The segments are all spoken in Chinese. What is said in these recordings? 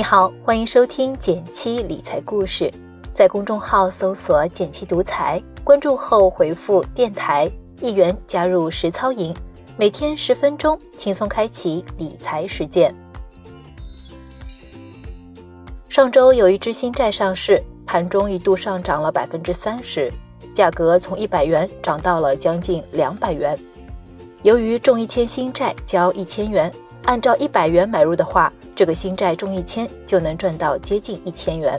你好，欢迎收听减七理财故事，在公众号搜索“减七独裁，关注后回复“电台”一元加入实操营，每天十分钟，轻松开启理财实践。上周有一只新债上市，盘中一度上涨了百分之三十，价格从一百元涨到了将近两百元。由于中一千新债交一千元，按照一百元买入的话。这个新债中一千就能赚到接近一千元，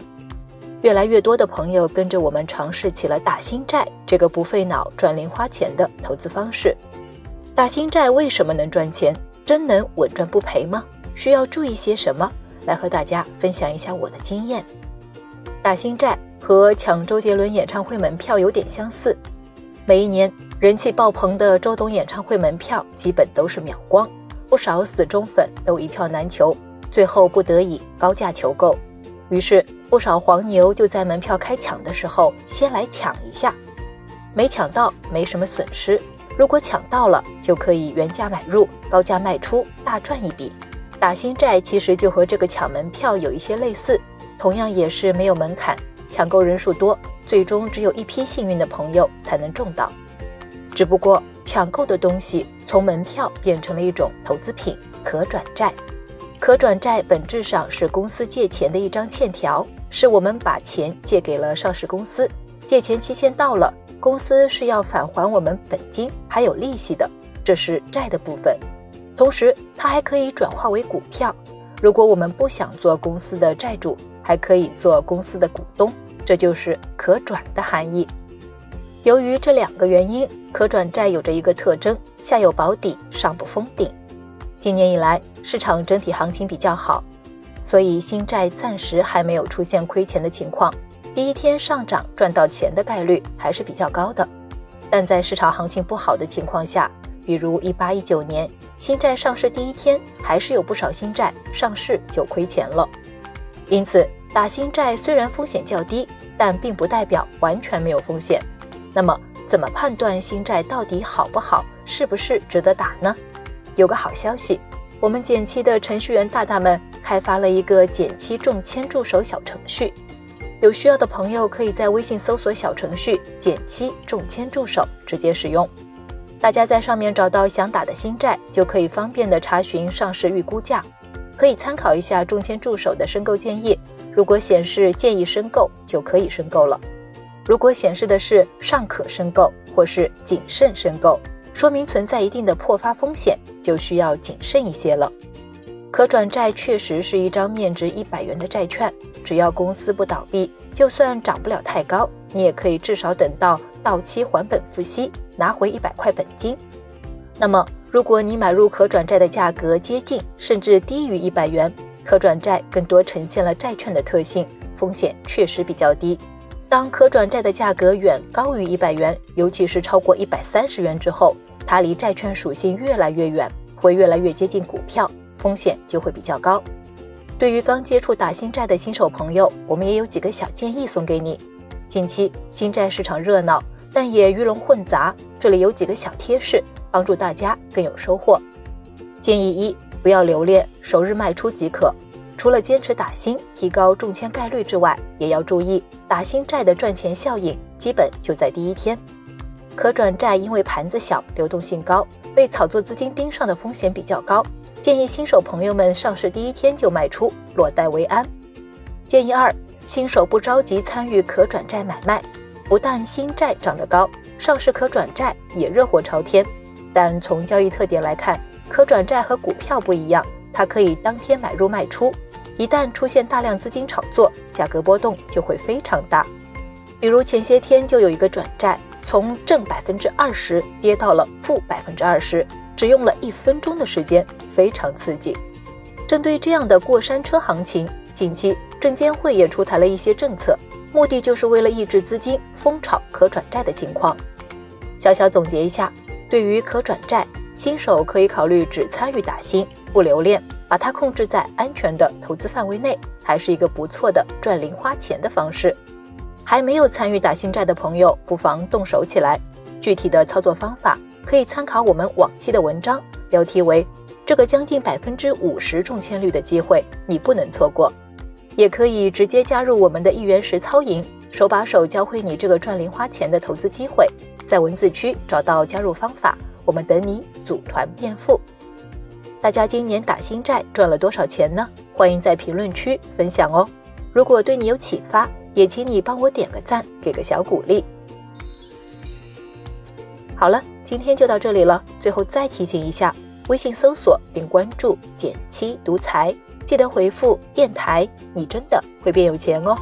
越来越多的朋友跟着我们尝试起了打新债这个不费脑赚零花钱的投资方式。打新债为什么能赚钱？真能稳赚不赔吗？需要注意些什么？来和大家分享一下我的经验。打新债和抢周杰伦演唱会门票有点相似，每一年人气爆棚的周董演唱会门票基本都是秒光，不少死忠粉都一票难求。最后不得已高价求购，于是不少黄牛就在门票开抢的时候先来抢一下，没抢到没什么损失，如果抢到了就可以原价买入，高价卖出，大赚一笔。打新债其实就和这个抢门票有一些类似，同样也是没有门槛，抢购人数多，最终只有一批幸运的朋友才能中到。只不过抢购的东西从门票变成了一种投资品，可转债。可转债本质上是公司借钱的一张欠条，是我们把钱借给了上市公司，借钱期限到了，公司是要返还我们本金还有利息的，这是债的部分。同时，它还可以转化为股票，如果我们不想做公司的债主，还可以做公司的股东，这就是可转的含义。由于这两个原因，可转债有着一个特征：下有保底，上不封顶。今年以来，市场整体行情比较好，所以新债暂时还没有出现亏钱的情况。第一天上涨赚到钱的概率还是比较高的。但在市场行情不好的情况下，比如一八一九年新债上市第一天，还是有不少新债上市就亏钱了。因此，打新债虽然风险较低，但并不代表完全没有风险。那么，怎么判断新债到底好不好，是不是值得打呢？有个好消息，我们减七的程序员大大们开发了一个减七中签助手小程序，有需要的朋友可以在微信搜索小程序“减七中签助手”直接使用。大家在上面找到想打的新债，就可以方便的查询上市预估价，可以参考一下中签助手的申购建议。如果显示建议申购，就可以申购了；如果显示的是尚可申购或是谨慎申购。说明存在一定的破发风险，就需要谨慎一些了。可转债确实是一张面值一百元的债券，只要公司不倒闭，就算涨不了太高，你也可以至少等到到期还本付息，拿回一百块本金。那么，如果你买入可转债的价格接近甚至低于一百元，可转债更多呈现了债券的特性，风险确实比较低。当可转债的价格远高于一百元，尤其是超过一百三十元之后，它离债券属性越来越远，会越来越接近股票，风险就会比较高。对于刚接触打新债的新手朋友，我们也有几个小建议送给你。近期新债市场热闹，但也鱼龙混杂，这里有几个小贴士，帮助大家更有收获。建议一：不要留恋，首日卖出即可。除了坚持打新，提高中签概率之外，也要注意打新债的赚钱效应，基本就在第一天。可转债因为盘子小、流动性高，被炒作资金盯上的风险比较高，建议新手朋友们上市第一天就卖出，落袋为安。建议二，新手不着急参与可转债买卖，不但新债涨得高，上市可转债也热火朝天，但从交易特点来看，可转债和股票不一样，它可以当天买入卖出。一旦出现大量资金炒作，价格波动就会非常大。比如前些天就有一个转债，从正百分之二十跌到了负百分之二十，只用了一分钟的时间，非常刺激。针对这样的过山车行情，近期证监会也出台了一些政策，目的就是为了抑制资金疯炒可转债的情况。小小总结一下，对于可转债，新手可以考虑只参与打新，不留恋。把它控制在安全的投资范围内，还是一个不错的赚零花钱的方式。还没有参与打新债的朋友，不妨动手起来。具体的操作方法可以参考我们往期的文章，标题为“这个将近百分之五十中签率的机会，你不能错过”。也可以直接加入我们的一元实操营，手把手教会你这个赚零花钱的投资机会。在文字区找到加入方法，我们等你组团变富。大家今年打新债赚了多少钱呢？欢迎在评论区分享哦。如果对你有启发，也请你帮我点个赞，给个小鼓励。好了，今天就到这里了。最后再提醒一下，微信搜索并关注“减七独裁”。记得回复“电台”，你真的会变有钱哦。